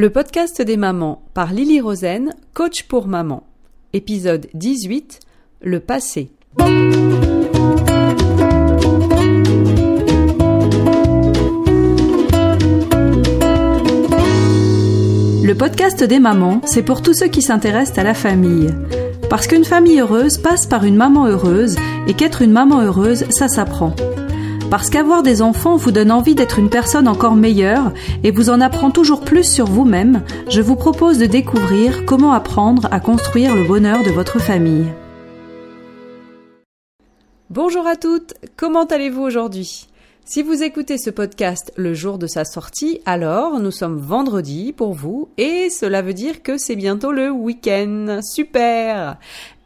Le podcast des mamans par Lily Rosen, coach pour maman. Épisode 18 Le passé. Le podcast des mamans, c'est pour tous ceux qui s'intéressent à la famille. Parce qu'une famille heureuse passe par une maman heureuse et qu'être une maman heureuse, ça s'apprend. Parce qu'avoir des enfants vous donne envie d'être une personne encore meilleure et vous en apprend toujours plus sur vous-même, je vous propose de découvrir comment apprendre à construire le bonheur de votre famille. Bonjour à toutes, comment allez-vous aujourd'hui? Si vous écoutez ce podcast le jour de sa sortie, alors nous sommes vendredi pour vous et cela veut dire que c'est bientôt le week-end. Super!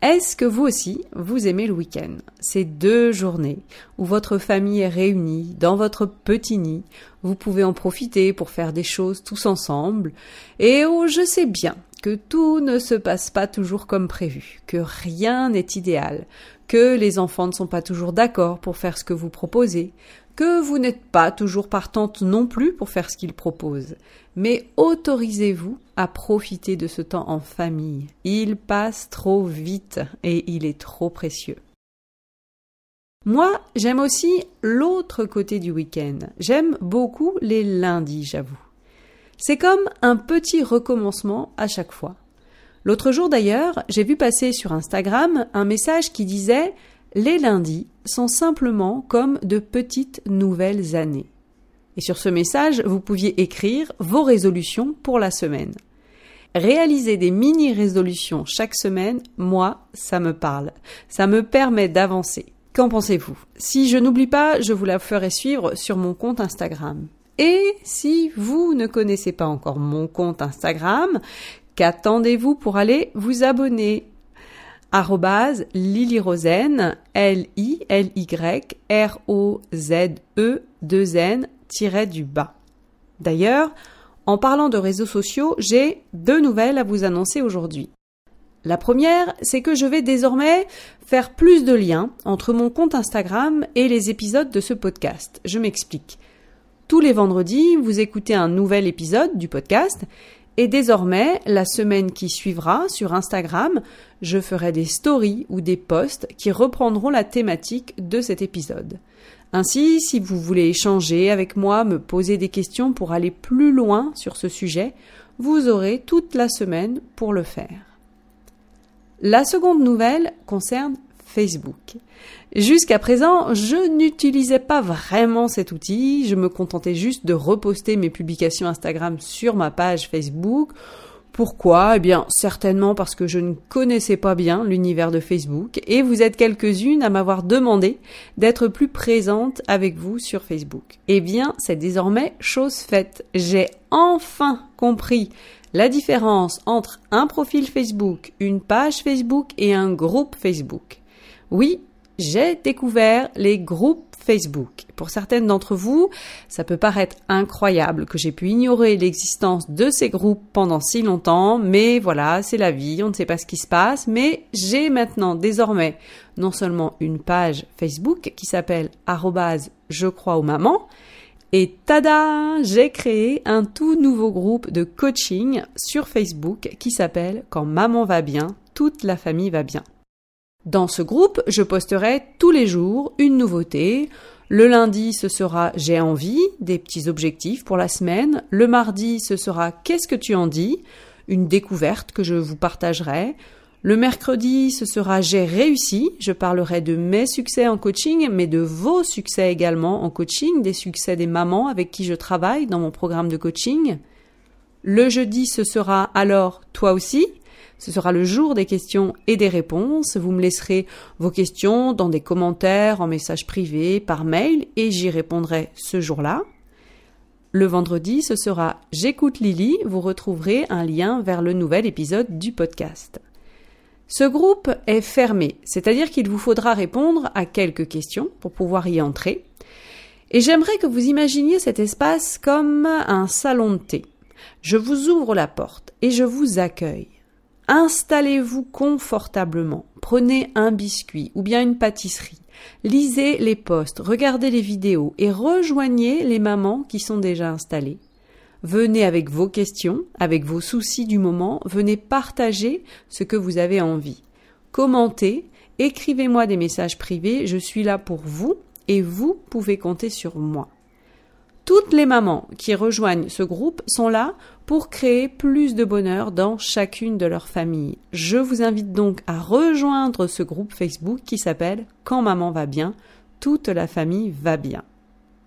Est-ce que vous aussi, vous aimez le week-end? Ces deux journées où votre famille est réunie dans votre petit nid, vous pouvez en profiter pour faire des choses tous ensemble et où je sais bien que tout ne se passe pas toujours comme prévu, que rien n'est idéal, que les enfants ne sont pas toujours d'accord pour faire ce que vous proposez, que vous n'êtes pas toujours partante non plus pour faire ce qu'il propose, mais autorisez-vous à profiter de ce temps en famille. Il passe trop vite et il est trop précieux. Moi, j'aime aussi l'autre côté du week-end. J'aime beaucoup les lundis, j'avoue. C'est comme un petit recommencement à chaque fois. L'autre jour d'ailleurs, j'ai vu passer sur Instagram un message qui disait les lundis sont simplement comme de petites nouvelles années. Et sur ce message, vous pouviez écrire vos résolutions pour la semaine. Réaliser des mini-résolutions chaque semaine, moi, ça me parle. Ça me permet d'avancer. Qu'en pensez-vous? Si je n'oublie pas, je vous la ferai suivre sur mon compte Instagram. Et si vous ne connaissez pas encore mon compte Instagram, qu'attendez-vous pour aller vous abonner? Arrobase Lily Rosen, L-I-L-Y-R-O-Z-E 2 N du bas. D'ailleurs, en parlant de réseaux sociaux, j'ai deux nouvelles à vous annoncer aujourd'hui. La première, c'est que je vais désormais faire plus de liens entre mon compte Instagram et les épisodes de ce podcast. Je m'explique. Tous les vendredis, vous écoutez un nouvel épisode du podcast et désormais, la semaine qui suivra sur Instagram, je ferai des stories ou des posts qui reprendront la thématique de cet épisode. Ainsi, si vous voulez échanger avec moi, me poser des questions pour aller plus loin sur ce sujet, vous aurez toute la semaine pour le faire. La seconde nouvelle concerne Facebook. Jusqu'à présent, je n'utilisais pas vraiment cet outil, je me contentais juste de reposter mes publications Instagram sur ma page Facebook. Pourquoi? Eh bien, certainement parce que je ne connaissais pas bien l'univers de Facebook et vous êtes quelques-unes à m'avoir demandé d'être plus présente avec vous sur Facebook. Eh bien, c'est désormais chose faite. J'ai enfin compris la différence entre un profil Facebook, une page Facebook et un groupe Facebook. Oui, j'ai découvert les groupes Facebook. Pour certaines d'entre vous, ça peut paraître incroyable que j'ai pu ignorer l'existence de ces groupes pendant si longtemps, mais voilà, c'est la vie, on ne sait pas ce qui se passe, mais j'ai maintenant désormais non seulement une page Facebook qui s'appelle je crois aux mamans, et tada, j'ai créé un tout nouveau groupe de coaching sur Facebook qui s'appelle Quand maman va bien, toute la famille va bien. Dans ce groupe, je posterai tous les jours une nouveauté. Le lundi, ce sera J'ai envie, des petits objectifs pour la semaine. Le mardi, ce sera Qu'est-ce que tu en dis? Une découverte que je vous partagerai. Le mercredi, ce sera J'ai réussi. Je parlerai de mes succès en coaching, mais de vos succès également en coaching, des succès des mamans avec qui je travaille dans mon programme de coaching. Le jeudi, ce sera alors Toi aussi? Ce sera le jour des questions et des réponses. Vous me laisserez vos questions dans des commentaires, en message privé, par mail, et j'y répondrai ce jour-là. Le vendredi, ce sera J'écoute Lily. Vous retrouverez un lien vers le nouvel épisode du podcast. Ce groupe est fermé, c'est-à-dire qu'il vous faudra répondre à quelques questions pour pouvoir y entrer. Et j'aimerais que vous imaginiez cet espace comme un salon de thé. Je vous ouvre la porte et je vous accueille. Installez-vous confortablement, prenez un biscuit ou bien une pâtisserie, lisez les posts, regardez les vidéos et rejoignez les mamans qui sont déjà installées. Venez avec vos questions, avec vos soucis du moment, venez partager ce que vous avez envie. Commentez, écrivez-moi des messages privés, je suis là pour vous et vous pouvez compter sur moi. Toutes les mamans qui rejoignent ce groupe sont là pour créer plus de bonheur dans chacune de leurs familles. Je vous invite donc à rejoindre ce groupe Facebook qui s'appelle Quand maman va bien, toute la famille va bien.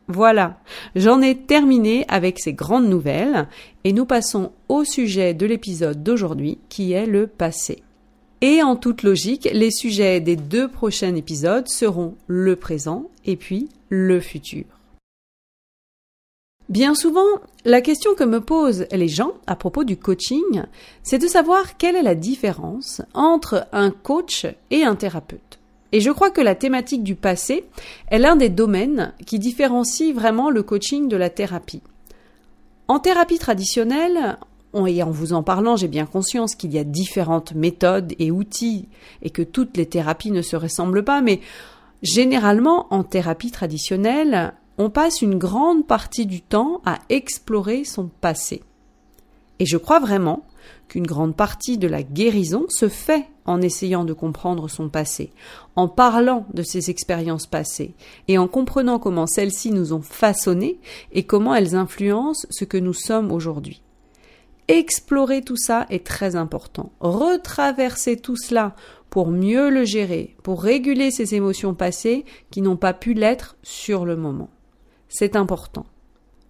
Voilà, j'en ai terminé avec ces grandes nouvelles et nous passons au sujet de l'épisode d'aujourd'hui qui est le passé. Et en toute logique, les sujets des deux prochains épisodes seront le présent et puis le futur. Bien souvent, la question que me posent les gens à propos du coaching, c'est de savoir quelle est la différence entre un coach et un thérapeute. Et je crois que la thématique du passé est l'un des domaines qui différencie vraiment le coaching de la thérapie. En thérapie traditionnelle, et en vous en parlant, j'ai bien conscience qu'il y a différentes méthodes et outils et que toutes les thérapies ne se ressemblent pas, mais généralement en thérapie traditionnelle, on passe une grande partie du temps à explorer son passé. Et je crois vraiment qu'une grande partie de la guérison se fait en essayant de comprendre son passé, en parlant de ses expériences passées, et en comprenant comment celles-ci nous ont façonnés et comment elles influencent ce que nous sommes aujourd'hui. Explorer tout ça est très important. Retraverser tout cela pour mieux le gérer, pour réguler ses émotions passées qui n'ont pas pu l'être sur le moment c'est important.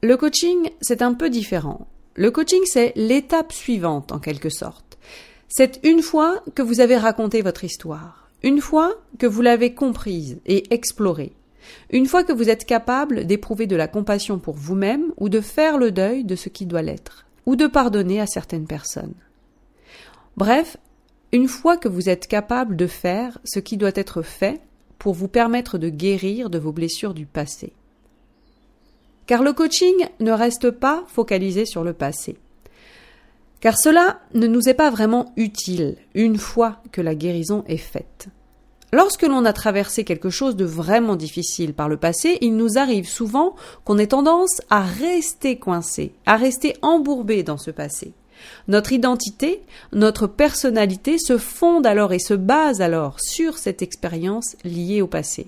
Le coaching, c'est un peu différent. Le coaching, c'est l'étape suivante, en quelque sorte. C'est une fois que vous avez raconté votre histoire, une fois que vous l'avez comprise et explorée, une fois que vous êtes capable d'éprouver de la compassion pour vous-même ou de faire le deuil de ce qui doit l'être, ou de pardonner à certaines personnes. Bref, une fois que vous êtes capable de faire ce qui doit être fait pour vous permettre de guérir de vos blessures du passé. Car le coaching ne reste pas focalisé sur le passé. Car cela ne nous est pas vraiment utile une fois que la guérison est faite. Lorsque l'on a traversé quelque chose de vraiment difficile par le passé, il nous arrive souvent qu'on ait tendance à rester coincé, à rester embourbé dans ce passé. Notre identité, notre personnalité se fondent alors et se basent alors sur cette expérience liée au passé.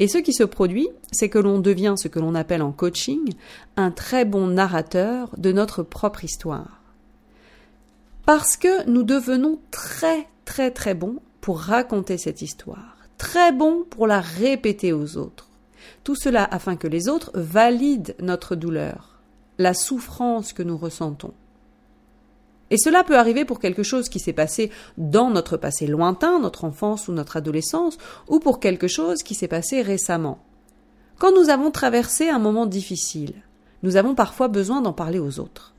Et ce qui se produit, c'est que l'on devient ce que l'on appelle en coaching un très bon narrateur de notre propre histoire. Parce que nous devenons très très très bons pour raconter cette histoire, très bons pour la répéter aux autres. Tout cela afin que les autres valident notre douleur, la souffrance que nous ressentons. Et cela peut arriver pour quelque chose qui s'est passé dans notre passé lointain, notre enfance ou notre adolescence, ou pour quelque chose qui s'est passé récemment. Quand nous avons traversé un moment difficile, nous avons parfois besoin d'en parler aux autres.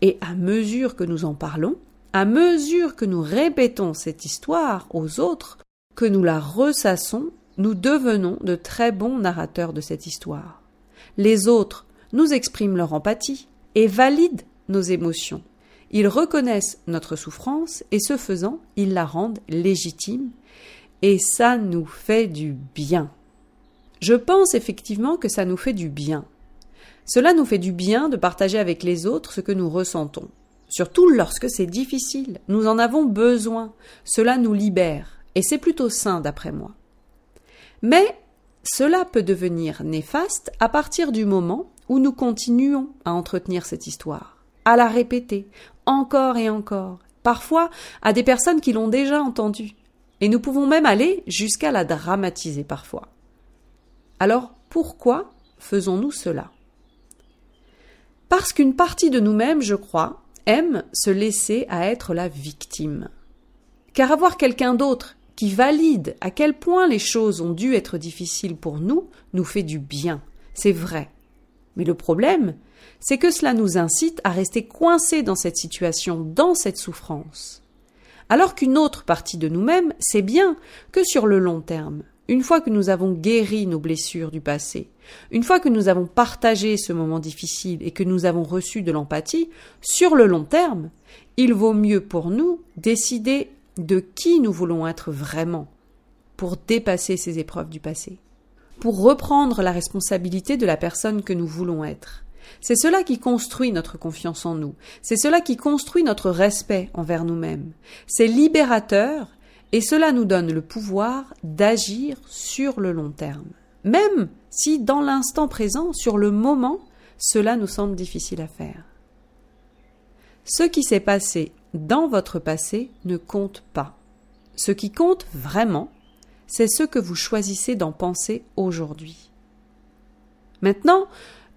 Et à mesure que nous en parlons, à mesure que nous répétons cette histoire aux autres, que nous la ressassons, nous devenons de très bons narrateurs de cette histoire. Les autres nous expriment leur empathie et valident nos émotions. Ils reconnaissent notre souffrance et ce faisant, ils la rendent légitime et ça nous fait du bien. Je pense effectivement que ça nous fait du bien. Cela nous fait du bien de partager avec les autres ce que nous ressentons. Surtout lorsque c'est difficile. Nous en avons besoin. Cela nous libère. Et c'est plutôt sain d'après moi. Mais cela peut devenir néfaste à partir du moment où nous continuons à entretenir cette histoire, à la répéter, encore et encore, parfois à des personnes qui l'ont déjà entendue, et nous pouvons même aller jusqu'à la dramatiser parfois. Alors pourquoi faisons-nous cela? Parce qu'une partie de nous-mêmes, je crois, aime se laisser à être la victime. Car avoir quelqu'un d'autre qui valide à quel point les choses ont dû être difficiles pour nous nous fait du bien, c'est vrai. Mais le problème, c'est que cela nous incite à rester coincés dans cette situation, dans cette souffrance. Alors qu'une autre partie de nous-mêmes sait bien que sur le long terme, une fois que nous avons guéri nos blessures du passé, une fois que nous avons partagé ce moment difficile et que nous avons reçu de l'empathie, sur le long terme, il vaut mieux pour nous décider de qui nous voulons être vraiment pour dépasser ces épreuves du passé, pour reprendre la responsabilité de la personne que nous voulons être, C'est cela qui construit notre confiance en nous. C'est cela qui construit notre respect envers nous-mêmes. C'est libérateur et cela nous donne le pouvoir d'agir sur le long terme. Même si dans l'instant présent, sur le moment, cela nous semble difficile à faire. Ce qui s'est passé dans votre passé ne compte pas. Ce qui compte vraiment, c'est ce que vous choisissez d'en penser aujourd'hui. Maintenant,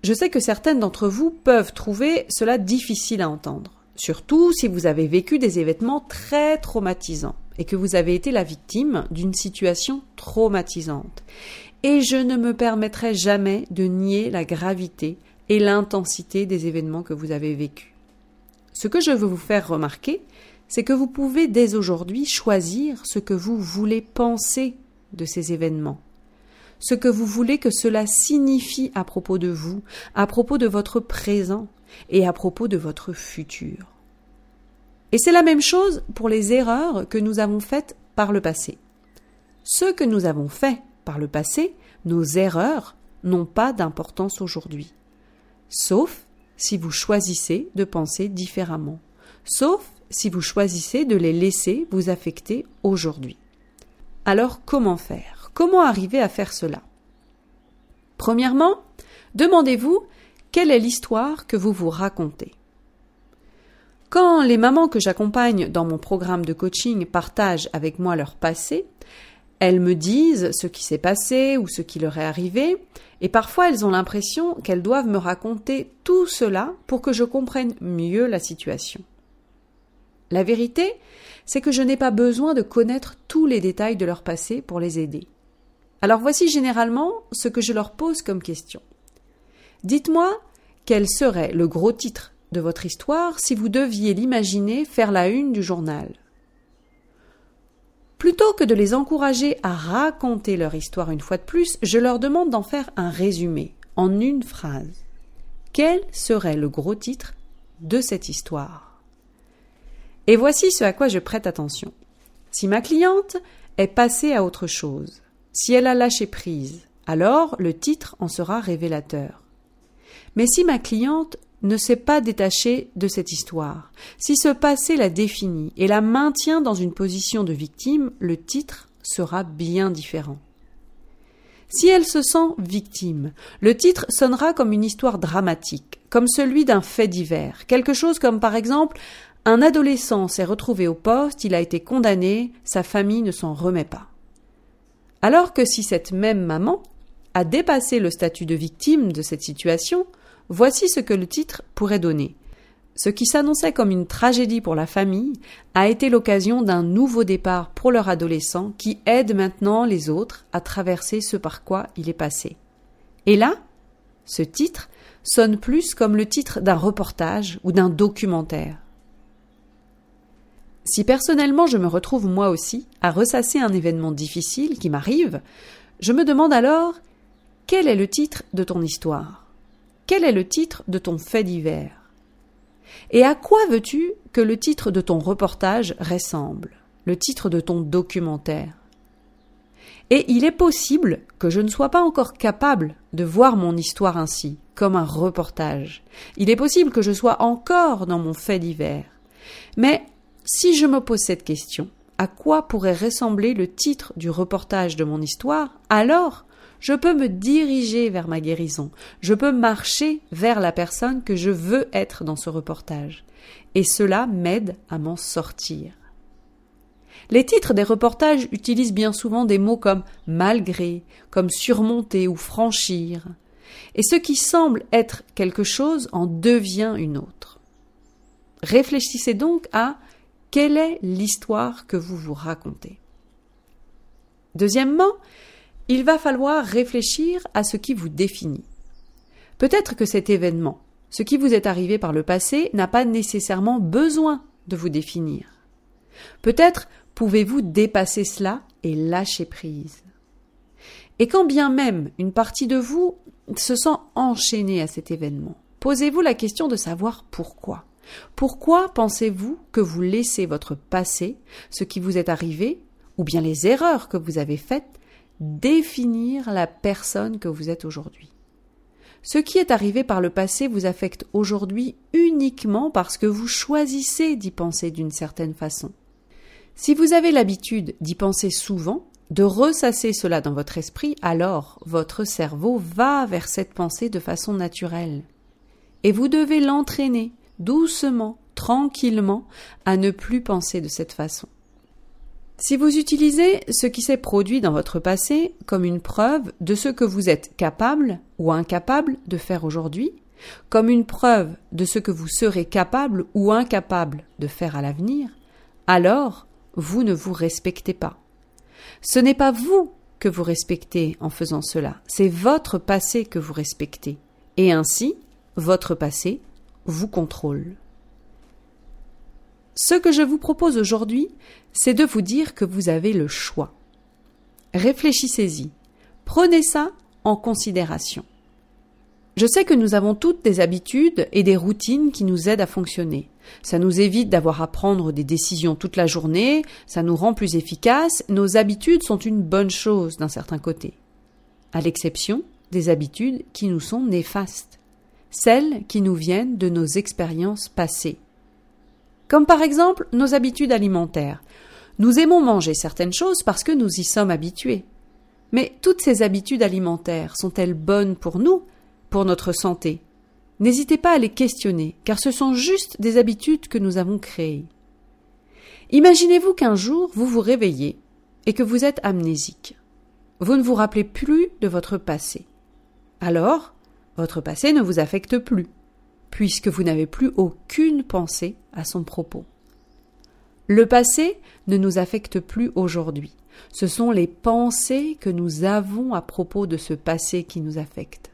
je sais que certaines d'entre vous peuvent trouver cela difficile à entendre, surtout si vous avez vécu des événements très traumatisants et que vous avez été la victime d'une situation traumatisante. Et je ne me permettrai jamais de nier la gravité et l'intensité des événements que vous avez vécus. Ce que je veux vous faire remarquer, c'est que vous pouvez dès aujourd'hui choisir ce que vous voulez penser de ces événements ce que vous voulez que cela signifie à propos de vous, à propos de votre présent et à propos de votre futur. Et c'est la même chose pour les erreurs que nous avons faites par le passé. Ce que nous avons fait par le passé, nos erreurs, n'ont pas d'importance aujourd'hui. Sauf si vous choisissez de penser différemment. Sauf si vous choisissez de les laisser vous affecter aujourd'hui. Alors comment faire? Comment arriver à faire cela? Premièrement, demandez-vous quelle est l'histoire que vous vous racontez? Quand les mamans que j'accompagne dans mon programme de coaching partagent avec moi leur passé, elles me disent ce qui s'est passé ou ce qui leur est arrivé, et parfois elles ont l'impression qu'elles doivent me raconter tout cela pour que je comprenne mieux la situation. La vérité, c'est que je n'ai pas besoin de connaître tous les détails de leur passé pour les aider. Alors voici généralement ce que je leur pose comme question. Dites-moi quel serait le gros titre de votre histoire si vous deviez l'imaginer faire la une du journal? Plutôt que de les encourager à raconter leur histoire une fois de plus, je leur demande d'en faire un résumé, en une phrase. Quel serait le gros titre de cette histoire? Et voici ce à quoi je prête attention. Si ma cliente est passée à autre chose, si elle a lâché prise, alors le titre en sera révélateur. Mais si ma cliente ne s'est pas détachée de cette histoire, si ce passé la définit et la maintient dans une position de victime, le titre sera bien différent. Si elle se sent victime, le titre sonnera comme une histoire dramatique, comme celui d'un fait divers, quelque chose comme par exemple un adolescent s'est retrouvé au poste, il a été condamné, sa famille ne s'en remet pas. Alors que si cette même maman a dépassé le statut de victime de cette situation, voici ce que le titre pourrait donner. Ce qui s'annonçait comme une tragédie pour la famille a été l'occasion d'un nouveau départ pour leur adolescent qui aide maintenant les autres à traverser ce par quoi il est passé. Et là, ce titre sonne plus comme le titre d'un reportage ou d'un documentaire. Si personnellement je me retrouve moi aussi à ressasser un événement difficile qui m'arrive, je me demande alors quel est le titre de ton histoire? Quel est le titre de ton fait divers? Et à quoi veux-tu que le titre de ton reportage ressemble Le titre de ton documentaire? Et il est possible que je ne sois pas encore capable de voir mon histoire ainsi, comme un reportage. Il est possible que je sois encore dans mon fait divers. Mais si je me pose cette question, à quoi pourrait ressembler le titre du reportage de mon histoire, alors je peux me diriger vers ma guérison, je peux marcher vers la personne que je veux être dans ce reportage, et cela m'aide à m'en sortir. Les titres des reportages utilisent bien souvent des mots comme malgré, comme surmonter ou franchir, et ce qui semble être quelque chose en devient une autre. Réfléchissez donc à quelle est l'histoire que vous vous racontez? Deuxièmement, il va falloir réfléchir à ce qui vous définit. Peut-être que cet événement, ce qui vous est arrivé par le passé, n'a pas nécessairement besoin de vous définir. Peut-être pouvez-vous dépasser cela et lâcher prise. Et quand bien même une partie de vous se sent enchaînée à cet événement, posez-vous la question de savoir pourquoi. Pourquoi pensez-vous que vous laissez votre passé, ce qui vous est arrivé, ou bien les erreurs que vous avez faites, définir la personne que vous êtes aujourd'hui? Ce qui est arrivé par le passé vous affecte aujourd'hui uniquement parce que vous choisissez d'y penser d'une certaine façon. Si vous avez l'habitude d'y penser souvent, de ressasser cela dans votre esprit, alors votre cerveau va vers cette pensée de façon naturelle. Et vous devez l'entraîner doucement, tranquillement, à ne plus penser de cette façon. Si vous utilisez ce qui s'est produit dans votre passé comme une preuve de ce que vous êtes capable ou incapable de faire aujourd'hui, comme une preuve de ce que vous serez capable ou incapable de faire à l'avenir, alors vous ne vous respectez pas. Ce n'est pas vous que vous respectez en faisant cela, c'est votre passé que vous respectez. Et ainsi, votre passé vous contrôle. Ce que je vous propose aujourd'hui, c'est de vous dire que vous avez le choix. Réfléchissez-y. Prenez ça en considération. Je sais que nous avons toutes des habitudes et des routines qui nous aident à fonctionner. Ça nous évite d'avoir à prendre des décisions toute la journée, ça nous rend plus efficaces, nos habitudes sont une bonne chose d'un certain côté. À l'exception des habitudes qui nous sont néfastes, celles qui nous viennent de nos expériences passées. Comme par exemple nos habitudes alimentaires. Nous aimons manger certaines choses parce que nous y sommes habitués. Mais toutes ces habitudes alimentaires sont-elles bonnes pour nous, pour notre santé? N'hésitez pas à les questionner, car ce sont juste des habitudes que nous avons créées. Imaginez-vous qu'un jour vous vous réveillez et que vous êtes amnésique. Vous ne vous rappelez plus de votre passé. Alors, votre passé ne vous affecte plus puisque vous n'avez plus aucune pensée à son propos. Le passé ne nous affecte plus aujourd'hui. Ce sont les pensées que nous avons à propos de ce passé qui nous affectent.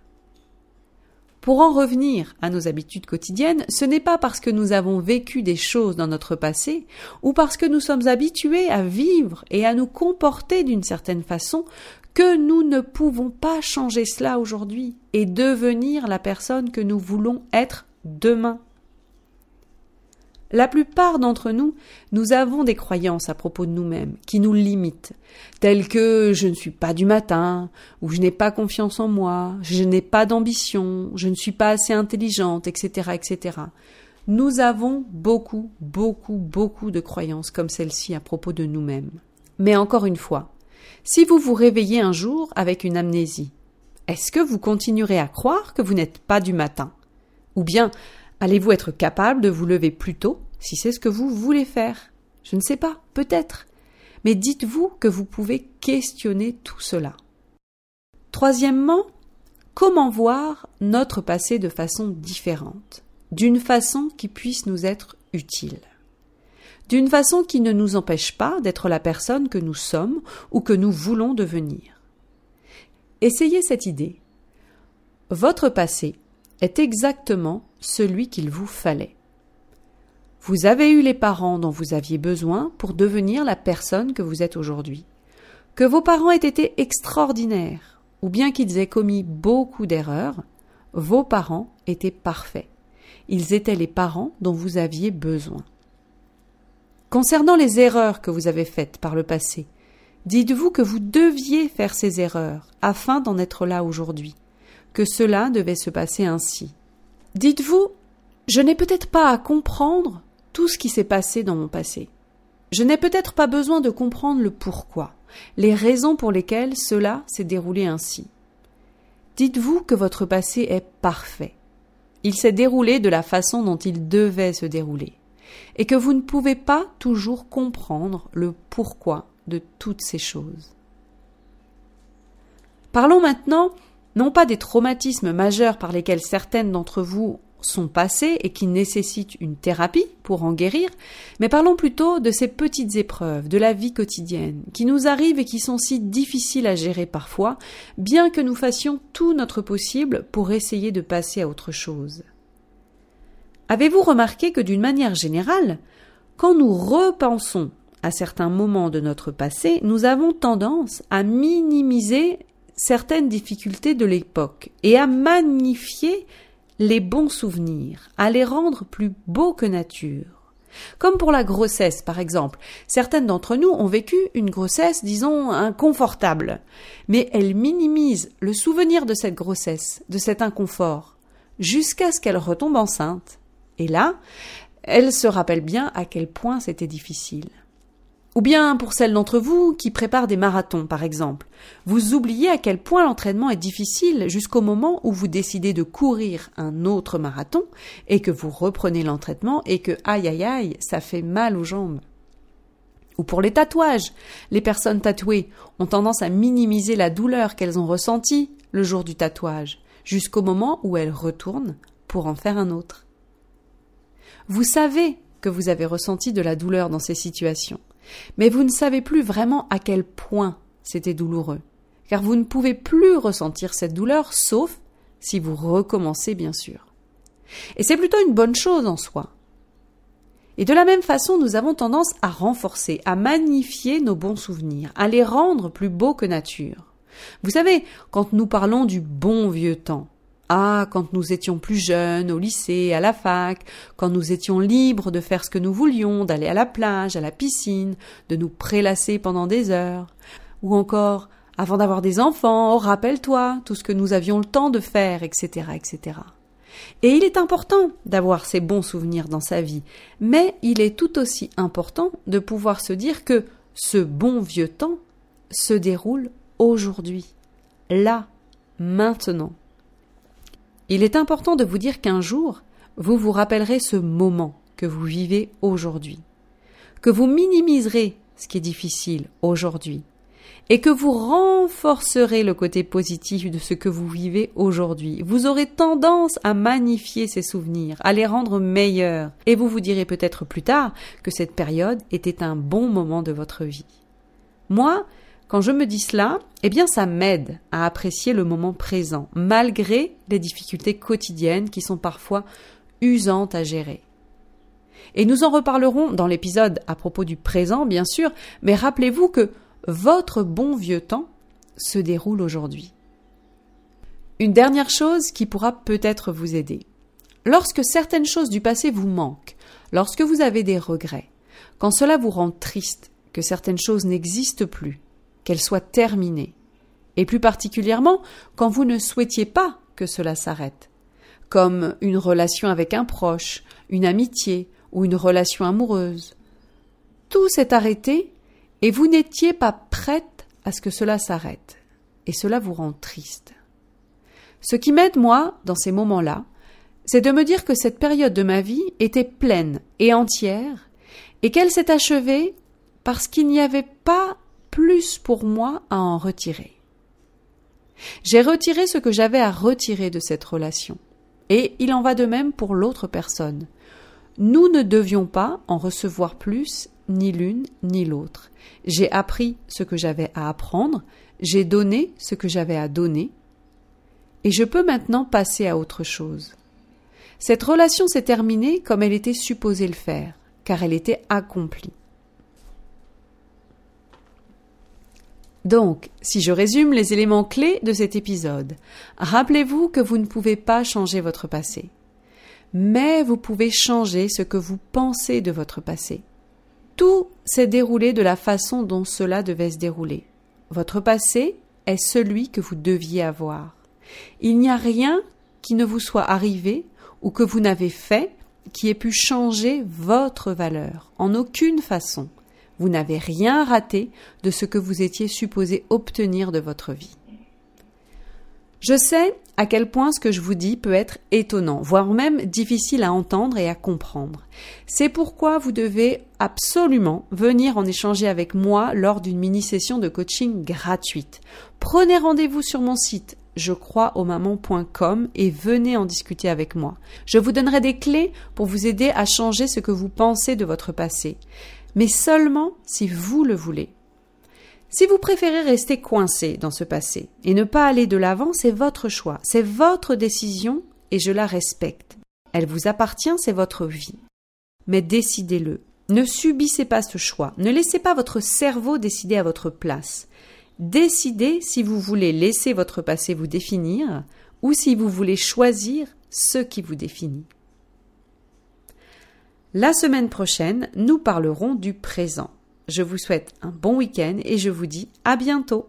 Pour en revenir à nos habitudes quotidiennes, ce n'est pas parce que nous avons vécu des choses dans notre passé ou parce que nous sommes habitués à vivre et à nous comporter d'une certaine façon que nous ne pouvons pas changer cela aujourd'hui et devenir la personne que nous voulons être demain. La plupart d'entre nous, nous avons des croyances à propos de nous-mêmes qui nous limitent, telles que je ne suis pas du matin, ou je n'ai pas confiance en moi, je n'ai pas d'ambition, je ne suis pas assez intelligente, etc., etc. Nous avons beaucoup, beaucoup, beaucoup de croyances comme celle-ci à propos de nous-mêmes. Mais encore une fois, si vous vous réveillez un jour avec une amnésie, est-ce que vous continuerez à croire que vous n'êtes pas du matin? Ou bien allez-vous être capable de vous lever plus tôt si c'est ce que vous voulez faire? Je ne sais pas, peut-être. Mais dites-vous que vous pouvez questionner tout cela. Troisièmement, comment voir notre passé de façon différente, d'une façon qui puisse nous être utile, d'une façon qui ne nous empêche pas d'être la personne que nous sommes ou que nous voulons devenir. Essayez cette idée. Votre passé est exactement celui qu'il vous fallait. Vous avez eu les parents dont vous aviez besoin pour devenir la personne que vous êtes aujourd'hui. Que vos parents aient été extraordinaires, ou bien qu'ils aient commis beaucoup d'erreurs, vos parents étaient parfaits. Ils étaient les parents dont vous aviez besoin. Concernant les erreurs que vous avez faites par le passé, dites-vous que vous deviez faire ces erreurs afin d'en être là aujourd'hui que cela devait se passer ainsi. Dites-vous, je n'ai peut-être pas à comprendre tout ce qui s'est passé dans mon passé. Je n'ai peut-être pas besoin de comprendre le pourquoi, les raisons pour lesquelles cela s'est déroulé ainsi. Dites-vous que votre passé est parfait. Il s'est déroulé de la façon dont il devait se dérouler, et que vous ne pouvez pas toujours comprendre le pourquoi de toutes ces choses. Parlons maintenant non pas des traumatismes majeurs par lesquels certaines d'entre vous sont passées et qui nécessitent une thérapie pour en guérir, mais parlons plutôt de ces petites épreuves de la vie quotidienne qui nous arrivent et qui sont si difficiles à gérer parfois, bien que nous fassions tout notre possible pour essayer de passer à autre chose. Avez-vous remarqué que d'une manière générale, quand nous repensons à certains moments de notre passé, nous avons tendance à minimiser certaines difficultés de l'époque et à magnifier les bons souvenirs, à les rendre plus beaux que nature? Comme pour la grossesse, par exemple. Certaines d'entre nous ont vécu une grossesse, disons, inconfortable. Mais elles minimisent le souvenir de cette grossesse, de cet inconfort, jusqu'à ce qu'elles retombent enceintes. Et là, elles se rappellent bien à quel point c'était difficile. Ou bien pour celles d'entre vous qui préparent des marathons, par exemple. Vous oubliez à quel point l'entraînement est difficile jusqu'au moment où vous décidez de courir un autre marathon et que vous reprenez l'entraînement et que aïe aïe aïe, ça fait mal aux jambes. Ou pour les tatouages. Les personnes tatouées ont tendance à minimiser la douleur qu'elles ont ressentie le jour du tatouage, jusqu'au moment où elles retournent pour en faire un autre. Vous savez que vous avez ressenti de la douleur dans ces situations. Mais vous ne savez plus vraiment à quel point c'était douloureux, car vous ne pouvez plus ressentir cette douleur sauf si vous recommencez bien sûr. Et c'est plutôt une bonne chose en soi. Et de la même façon, nous avons tendance à renforcer, à magnifier nos bons souvenirs, à les rendre plus beaux que nature. Vous savez, quand nous parlons du bon vieux temps, ah, quand nous étions plus jeunes, au lycée, à la fac, quand nous étions libres de faire ce que nous voulions, d'aller à la plage, à la piscine, de nous prélasser pendant des heures. Ou encore, avant d'avoir des enfants, oh, rappelle-toi tout ce que nous avions le temps de faire, etc., etc. Et il est important d'avoir ces bons souvenirs dans sa vie, mais il est tout aussi important de pouvoir se dire que ce bon vieux temps se déroule aujourd'hui, là, maintenant. Il est important de vous dire qu'un jour, vous vous rappellerez ce moment que vous vivez aujourd'hui, que vous minimiserez ce qui est difficile aujourd'hui, et que vous renforcerez le côté positif de ce que vous vivez aujourd'hui. Vous aurez tendance à magnifier ces souvenirs, à les rendre meilleurs, et vous vous direz peut-être plus tard que cette période était un bon moment de votre vie. Moi, quand je me dis cela, eh bien ça m'aide à apprécier le moment présent, malgré les difficultés quotidiennes qui sont parfois usantes à gérer. Et nous en reparlerons dans l'épisode à propos du présent, bien sûr, mais rappelez-vous que votre bon vieux temps se déroule aujourd'hui. Une dernière chose qui pourra peut-être vous aider. Lorsque certaines choses du passé vous manquent, lorsque vous avez des regrets, quand cela vous rend triste, que certaines choses n'existent plus, qu'elle soit terminée, et plus particulièrement quand vous ne souhaitiez pas que cela s'arrête, comme une relation avec un proche, une amitié ou une relation amoureuse. Tout s'est arrêté et vous n'étiez pas prête à ce que cela s'arrête, et cela vous rend triste. Ce qui m'aide, moi, dans ces moments-là, c'est de me dire que cette période de ma vie était pleine et entière, et qu'elle s'est achevée parce qu'il n'y avait pas plus pour moi à en retirer. J'ai retiré ce que j'avais à retirer de cette relation. Et il en va de même pour l'autre personne. Nous ne devions pas en recevoir plus, ni l'une ni l'autre. J'ai appris ce que j'avais à apprendre, j'ai donné ce que j'avais à donner, et je peux maintenant passer à autre chose. Cette relation s'est terminée comme elle était supposée le faire, car elle était accomplie. Donc, si je résume les éléments clés de cet épisode, rappelez-vous que vous ne pouvez pas changer votre passé, mais vous pouvez changer ce que vous pensez de votre passé. Tout s'est déroulé de la façon dont cela devait se dérouler. Votre passé est celui que vous deviez avoir. Il n'y a rien qui ne vous soit arrivé ou que vous n'avez fait qui ait pu changer votre valeur, en aucune façon. Vous n'avez rien raté de ce que vous étiez supposé obtenir de votre vie. Je sais à quel point ce que je vous dis peut être étonnant, voire même difficile à entendre et à comprendre. C'est pourquoi vous devez absolument venir en échanger avec moi lors d'une mini-session de coaching gratuite. Prenez rendez-vous sur mon site je crois au maman.com et venez en discuter avec moi. Je vous donnerai des clés pour vous aider à changer ce que vous pensez de votre passé mais seulement si vous le voulez. Si vous préférez rester coincé dans ce passé et ne pas aller de l'avant, c'est votre choix, c'est votre décision et je la respecte. Elle vous appartient, c'est votre vie. Mais décidez-le. Ne subissez pas ce choix. Ne laissez pas votre cerveau décider à votre place. Décidez si vous voulez laisser votre passé vous définir ou si vous voulez choisir ce qui vous définit. La semaine prochaine, nous parlerons du présent. Je vous souhaite un bon week-end et je vous dis à bientôt.